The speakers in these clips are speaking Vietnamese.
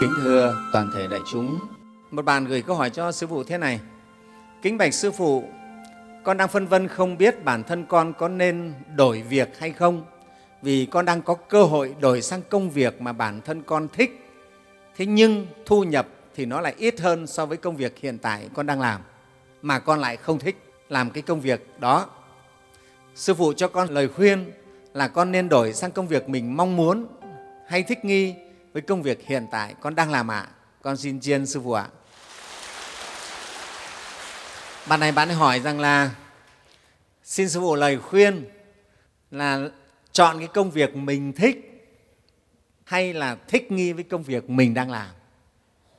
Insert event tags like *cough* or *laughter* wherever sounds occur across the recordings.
Kính thưa toàn thể đại chúng, một bạn gửi câu hỏi cho Sư Phụ thế này. Kính bạch Sư Phụ, con đang phân vân không biết bản thân con có nên đổi việc hay không vì con đang có cơ hội đổi sang công việc mà bản thân con thích. Thế nhưng thu nhập thì nó lại ít hơn so với công việc hiện tại con đang làm mà con lại không thích làm cái công việc đó. Sư Phụ cho con lời khuyên là con nên đổi sang công việc mình mong muốn hay thích nghi với công việc hiện tại con đang làm ạ. À? Con xin chiên Sư Phụ ạ. À. Bạn này bạn ấy hỏi rằng là xin Sư Phụ lời khuyên là chọn cái công việc mình thích hay là thích nghi với công việc mình đang làm.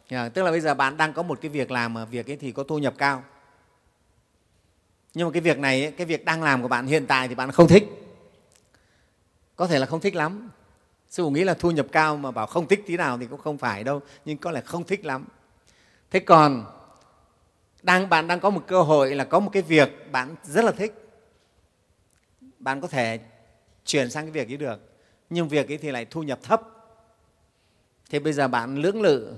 Tức là bây giờ bạn đang có một cái việc làm mà việc ấy thì có thu nhập cao. Nhưng mà cái việc này, cái việc đang làm của bạn hiện tại thì bạn không thích. Có thể là không thích lắm. Sư phụ nghĩ là thu nhập cao mà bảo không thích tí nào thì cũng không phải đâu, nhưng có lẽ không thích lắm. Thế còn đang bạn đang có một cơ hội là có một cái việc bạn rất là thích. Bạn có thể chuyển sang cái việc ấy được, nhưng việc ấy thì lại thu nhập thấp. Thế bây giờ bạn lưỡng lự,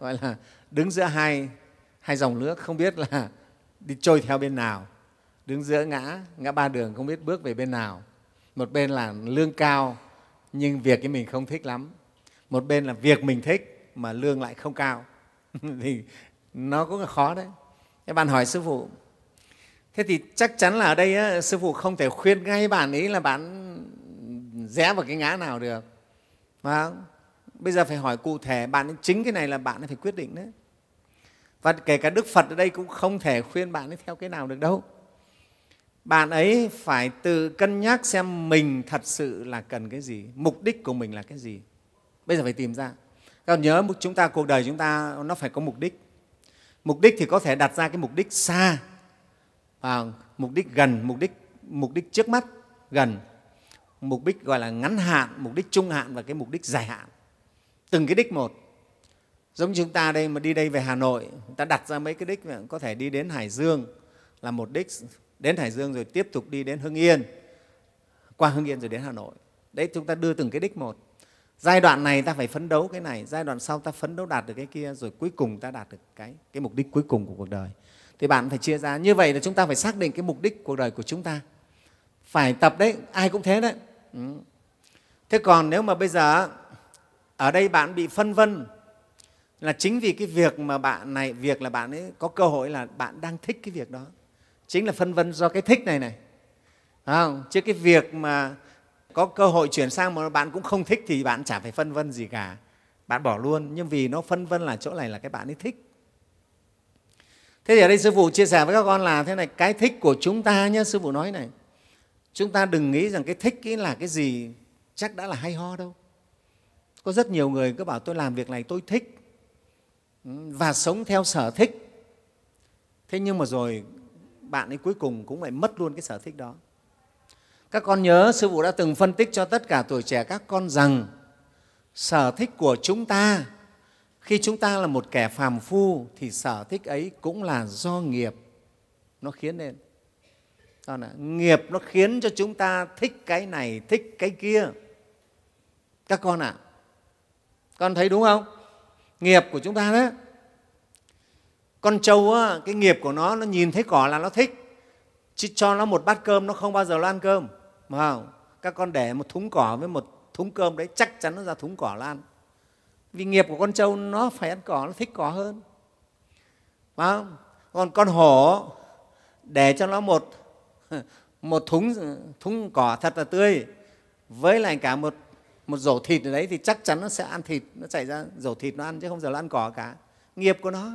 gọi là đứng giữa hai, hai dòng nước, không biết là đi trôi theo bên nào đứng giữa ngã ngã ba đường không biết bước về bên nào một bên là lương cao nhưng việc cái mình không thích lắm. Một bên là việc mình thích mà lương lại không cao. *laughs* Thì nó cũng là khó đấy. Các bạn hỏi sư phụ. Thế thì chắc chắn là ở đây á, sư phụ không thể khuyên ngay bạn ấy là bạn rẽ vào cái ngã nào được. Phải không? bây giờ phải hỏi cụ thể bạn ấy chính cái này là bạn ấy phải quyết định đấy. Và kể cả đức phật ở đây cũng không thể khuyên bạn ấy theo cái nào được đâu bạn ấy phải tự cân nhắc xem mình thật sự là cần cái gì, mục đích của mình là cái gì. Bây giờ phải tìm ra. Các bạn nhớ chúng ta, cuộc đời chúng ta, nó phải có mục đích. Mục đích thì có thể đặt ra cái mục đích xa và mục đích gần, mục đích mục đích trước mắt gần, mục đích gọi là ngắn hạn, mục đích trung hạn và cái mục đích dài hạn. Từng cái đích một. Giống chúng ta đây mà đi đây về hà nội, ta đặt ra mấy cái đích có thể đi đến hải dương là một đích đến Hải Dương rồi tiếp tục đi đến Hưng Yên, qua Hưng Yên rồi đến Hà Nội. Đấy chúng ta đưa từng cái đích một. Giai đoạn này ta phải phấn đấu cái này, giai đoạn sau ta phấn đấu đạt được cái kia, rồi cuối cùng ta đạt được cái, cái mục đích cuối cùng của cuộc đời. Thì bạn phải chia ra. Như vậy là chúng ta phải xác định cái mục đích cuộc đời của chúng ta. Phải tập đấy, ai cũng thế đấy. Ừ. Thế còn nếu mà bây giờ ở đây bạn bị phân vân là chính vì cái việc mà bạn này, việc là bạn ấy có cơ hội là bạn đang thích cái việc đó chính là phân vân do cái thích này này. Không? chứ cái việc mà có cơ hội chuyển sang mà bạn cũng không thích thì bạn chả phải phân vân gì cả. Bạn bỏ luôn, nhưng vì nó phân vân là chỗ này là cái bạn ấy thích. Thế thì ở đây sư phụ chia sẻ với các con là thế này, cái thích của chúng ta nhé sư phụ nói này. Chúng ta đừng nghĩ rằng cái thích ấy là cái gì, chắc đã là hay ho đâu. Có rất nhiều người cứ bảo tôi làm việc này tôi thích. Ừ, và sống theo sở thích. Thế nhưng mà rồi bạn ấy cuối cùng cũng phải mất luôn cái sở thích đó. Các con nhớ sư phụ đã từng phân tích cho tất cả tuổi trẻ các con rằng sở thích của chúng ta khi chúng ta là một kẻ phàm phu thì sở thích ấy cũng là do nghiệp nó khiến nên. Đó là nghiệp nó khiến cho chúng ta thích cái này thích cái kia. Các con ạ à, con thấy đúng không? Nghiệp của chúng ta đó con trâu á, cái nghiệp của nó nó nhìn thấy cỏ là nó thích. Chứ cho nó một bát cơm nó không bao giờ nó ăn cơm. Mà không? các con để một thúng cỏ với một thúng cơm đấy chắc chắn nó ra thúng cỏ nó ăn. Vì nghiệp của con trâu nó phải ăn cỏ nó thích cỏ hơn. Phải không? còn con hổ để cho nó một *laughs* một thúng thúng cỏ thật là tươi. Với lại cả một một rổ thịt ở đấy thì chắc chắn nó sẽ ăn thịt nó chạy ra rổ thịt nó ăn chứ không giờ nó ăn cỏ cả. Nghiệp của nó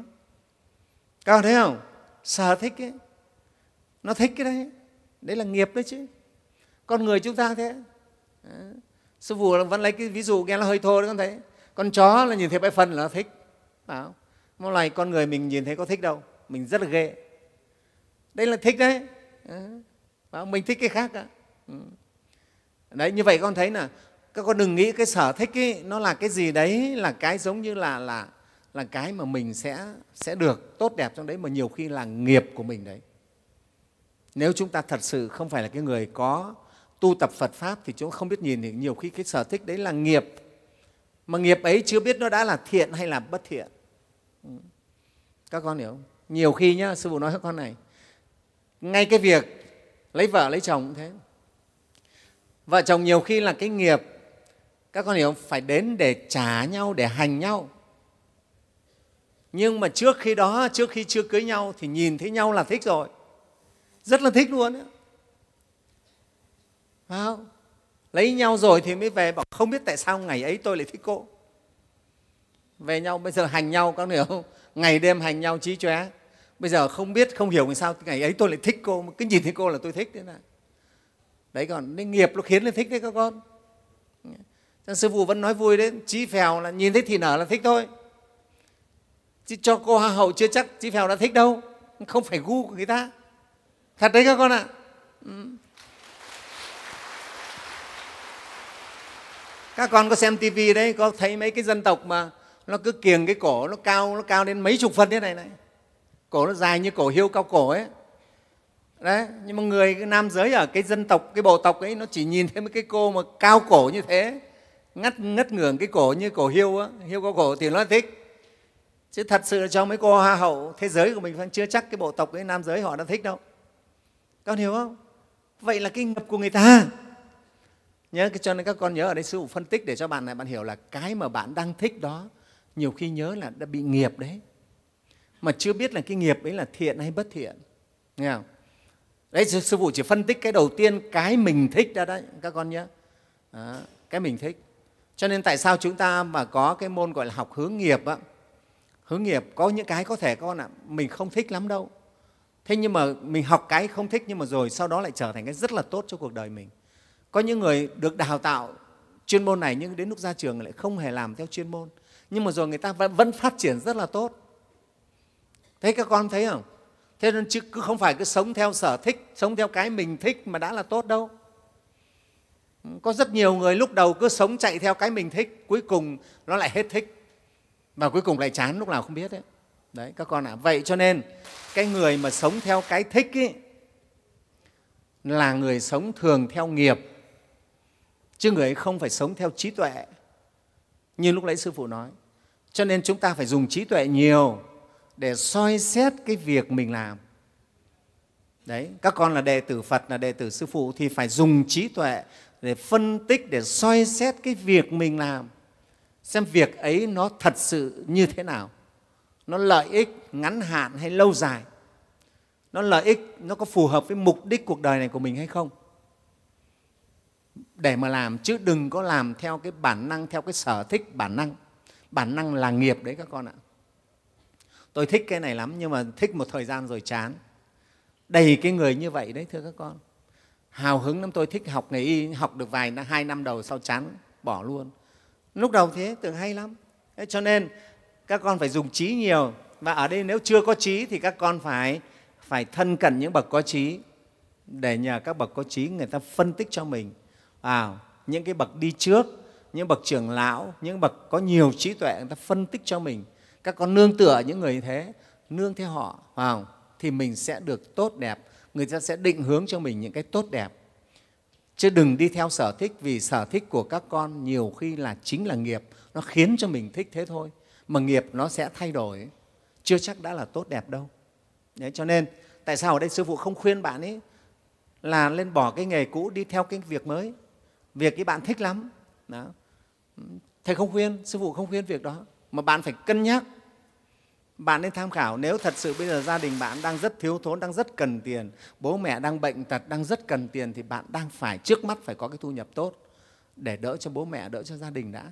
các bạn thấy không? Sở thích ấy nó thích cái đấy. Đấy là nghiệp đấy chứ. Con người chúng ta thế. Sư phụ vẫn lấy cái ví dụ nghe là hơi thô đấy con thấy. Con chó là nhìn thấy bãi phân là nó thích phải không một này con người mình nhìn thấy có thích đâu. Mình rất là ghê. Đây là thích đấy. Phải mình thích cái khác cả ừ. đấy như vậy con thấy là các con đừng nghĩ cái sở thích ấy, nó là cái gì đấy là cái giống như là là là cái mà mình sẽ sẽ được tốt đẹp trong đấy, mà nhiều khi là nghiệp của mình đấy. Nếu chúng ta thật sự không phải là cái người có tu tập Phật pháp thì chúng không biết nhìn thì nhiều khi cái sở thích đấy là nghiệp. Mà nghiệp ấy chưa biết nó đã là thiện hay là bất thiện. Ừ. Các con hiểu không? Nhiều khi nhá, sư phụ nói các con này, ngay cái việc lấy vợ lấy chồng cũng thế. Vợ chồng nhiều khi là cái nghiệp, các con hiểu không? phải đến để trả nhau, để hành nhau nhưng mà trước khi đó, trước khi chưa cưới nhau thì nhìn thấy nhau là thích rồi. Rất là thích luôn ấy. Phải không? lấy nhau rồi thì mới về bảo không biết tại sao ngày ấy tôi lại thích cô. Về nhau, bây giờ hành nhau các hiểu không? Ngày đêm hành nhau trí chóe. Bây giờ không biết, không hiểu vì sao ngày ấy tôi lại thích cô. Cứ nhìn thấy cô là tôi thích thế này. Đấy còn cái nghiệp nó khiến lên thích đấy các con. Sư phụ vẫn nói vui đấy. Trí phèo là nhìn thấy thì nở là thích thôi chứ cho cô hoa hậu chưa chắc chị phèo đã thích đâu. Không phải gu của người ta. Thật đấy các con ạ. Ừ. các con có xem tivi đấy, có thấy mấy cái dân tộc mà nó cứ kiềng cái cổ nó cao nó cao đến mấy chục phân thế này này. Cổ nó dài như cổ hiêu cao cổ ấy. Đấy, nhưng mà người cái nam giới ở cái dân tộc, cái bộ tộc ấy nó chỉ nhìn thấy mấy cái cô mà cao cổ như thế, ngắt, ngất ngưởng cái cổ như cổ hiêu á, hiêu cao cổ thì nó thích chứ thật sự là cho mấy cô hoa hậu thế giới của mình chưa chắc cái bộ tộc cái nam giới họ đã thích đâu. Con hiểu không? Vậy là cái nghiệp của người ta. Nhớ cho nên các con nhớ ở đây sư phụ phân tích để cho bạn này bạn hiểu là cái mà bạn đang thích đó nhiều khi nhớ là đã bị nghiệp đấy. Mà chưa biết là cái nghiệp ấy là thiện hay bất thiện. Nghe không? Đấy sư phụ chỉ phân tích cái đầu tiên cái mình thích ra đấy các con nhớ. Đó, cái mình thích. Cho nên tại sao chúng ta mà có cái môn gọi là học hướng nghiệp á hướng nghiệp, có những cái có thể con ạ, mình không thích lắm đâu. Thế nhưng mà mình học cái không thích nhưng mà rồi sau đó lại trở thành cái rất là tốt cho cuộc đời mình. Có những người được đào tạo chuyên môn này nhưng đến lúc ra trường lại không hề làm theo chuyên môn. Nhưng mà rồi người ta vẫn phát triển rất là tốt. Thấy các con thấy không? Thế nên chứ cứ không phải cứ sống theo sở thích, sống theo cái mình thích mà đã là tốt đâu. Có rất nhiều người lúc đầu cứ sống chạy theo cái mình thích, cuối cùng nó lại hết thích và cuối cùng lại chán lúc nào không biết đấy đấy các con ạ. À. vậy cho nên cái người mà sống theo cái thích ấy, là người sống thường theo nghiệp. Chứ người ấy không phải sống theo trí tuệ. Như lúc nãy sư phụ nói. Cho nên chúng ta phải dùng trí tuệ nhiều để soi xét cái việc mình làm. Đấy các con là đệ tử phật là đệ tử sư phụ thì phải dùng trí tuệ để phân tích để soi xét cái việc mình làm xem việc ấy nó thật sự như thế nào. Nó lợi ích ngắn hạn hay lâu dài? Nó lợi ích, nó có phù hợp với mục đích cuộc đời này của mình hay không? Để mà làm chứ đừng có làm theo cái bản năng, theo cái sở thích bản năng. Bản năng là nghiệp đấy các con ạ. Tôi thích cái này lắm nhưng mà thích một thời gian rồi chán. Đầy cái người như vậy đấy thưa các con. Hào hứng lắm, tôi thích học nghề y, học được vài, hai năm đầu sau chán, bỏ luôn lúc đầu thế tưởng hay lắm. Thế cho nên các con phải dùng trí nhiều. Và ở đây nếu chưa có trí thì các con phải phải thân cận những bậc có trí để nhờ các bậc có trí người ta phân tích cho mình. À, những cái bậc đi trước những bậc trưởng lão những bậc có nhiều trí tuệ người ta phân tích cho mình. Các con nương tựa những người như thế nương theo họ. Vào thì mình sẽ được tốt đẹp. Người ta sẽ định hướng cho mình những cái tốt đẹp chứ đừng đi theo sở thích vì sở thích của các con nhiều khi là chính là nghiệp. Nó khiến cho mình thích thế thôi mà nghiệp nó sẽ thay đổi. Chưa chắc đã là tốt đẹp đâu. Đấy, cho nên tại sao ở đây sư phụ không khuyên bạn ấy là lên bỏ cái nghề cũ đi theo cái việc mới? Việc cái bạn thích lắm. Đó. thầy không khuyên sư phụ không khuyên việc đó. Mà bạn phải cân nhắc bạn nên tham khảo, nếu thật sự bây giờ gia đình bạn đang rất thiếu thốn, đang rất cần tiền, bố mẹ đang bệnh tật, đang rất cần tiền thì bạn đang phải, trước mắt phải có cái thu nhập tốt để đỡ cho bố mẹ, đỡ cho gia đình đã.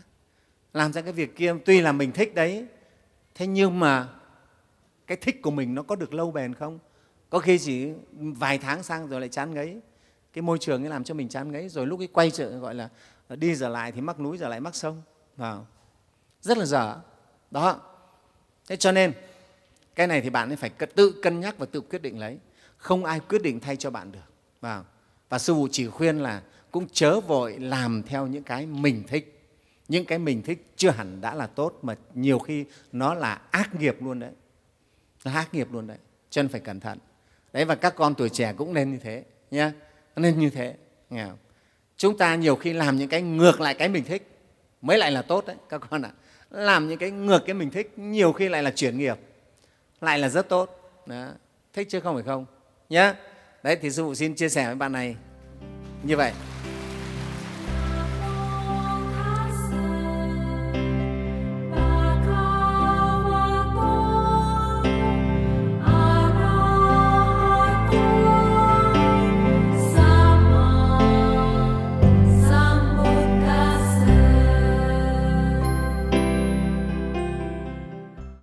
Làm ra cái việc kia, tuy là mình thích đấy, thế nhưng mà cái thích của mình nó có được lâu bền không? Có khi chỉ vài tháng sang rồi lại chán ngấy. Cái môi trường ấy làm cho mình chán ngấy, rồi lúc ấy quay trở, gọi là, đi giờ lại thì mắc núi giờ lại mắc sông vào rất là dở. Đó thế cho nên cái này thì bạn phải tự cân nhắc và tự quyết định lấy. Không ai quyết định thay cho bạn được. Và, và sư phụ chỉ khuyên là cũng chớ vội làm theo những cái mình thích. Những cái mình thích chưa hẳn đã là tốt mà nhiều khi nó là ác nghiệp luôn đấy. Nó ác nghiệp luôn đấy. Chân phải cẩn thận. Đấy và các con tuổi trẻ cũng nên như thế nhé nên như thế. Nghe không? chúng ta nhiều khi làm những cái ngược lại cái mình thích mới lại là tốt đấy các con ạ làm những cái ngược cái mình thích, nhiều khi lại là chuyển nghiệp, lại là rất tốt. Đó. thích chứ không phải không. Nhé đấy, thì sư phụ xin chia sẻ với bạn này như vậy.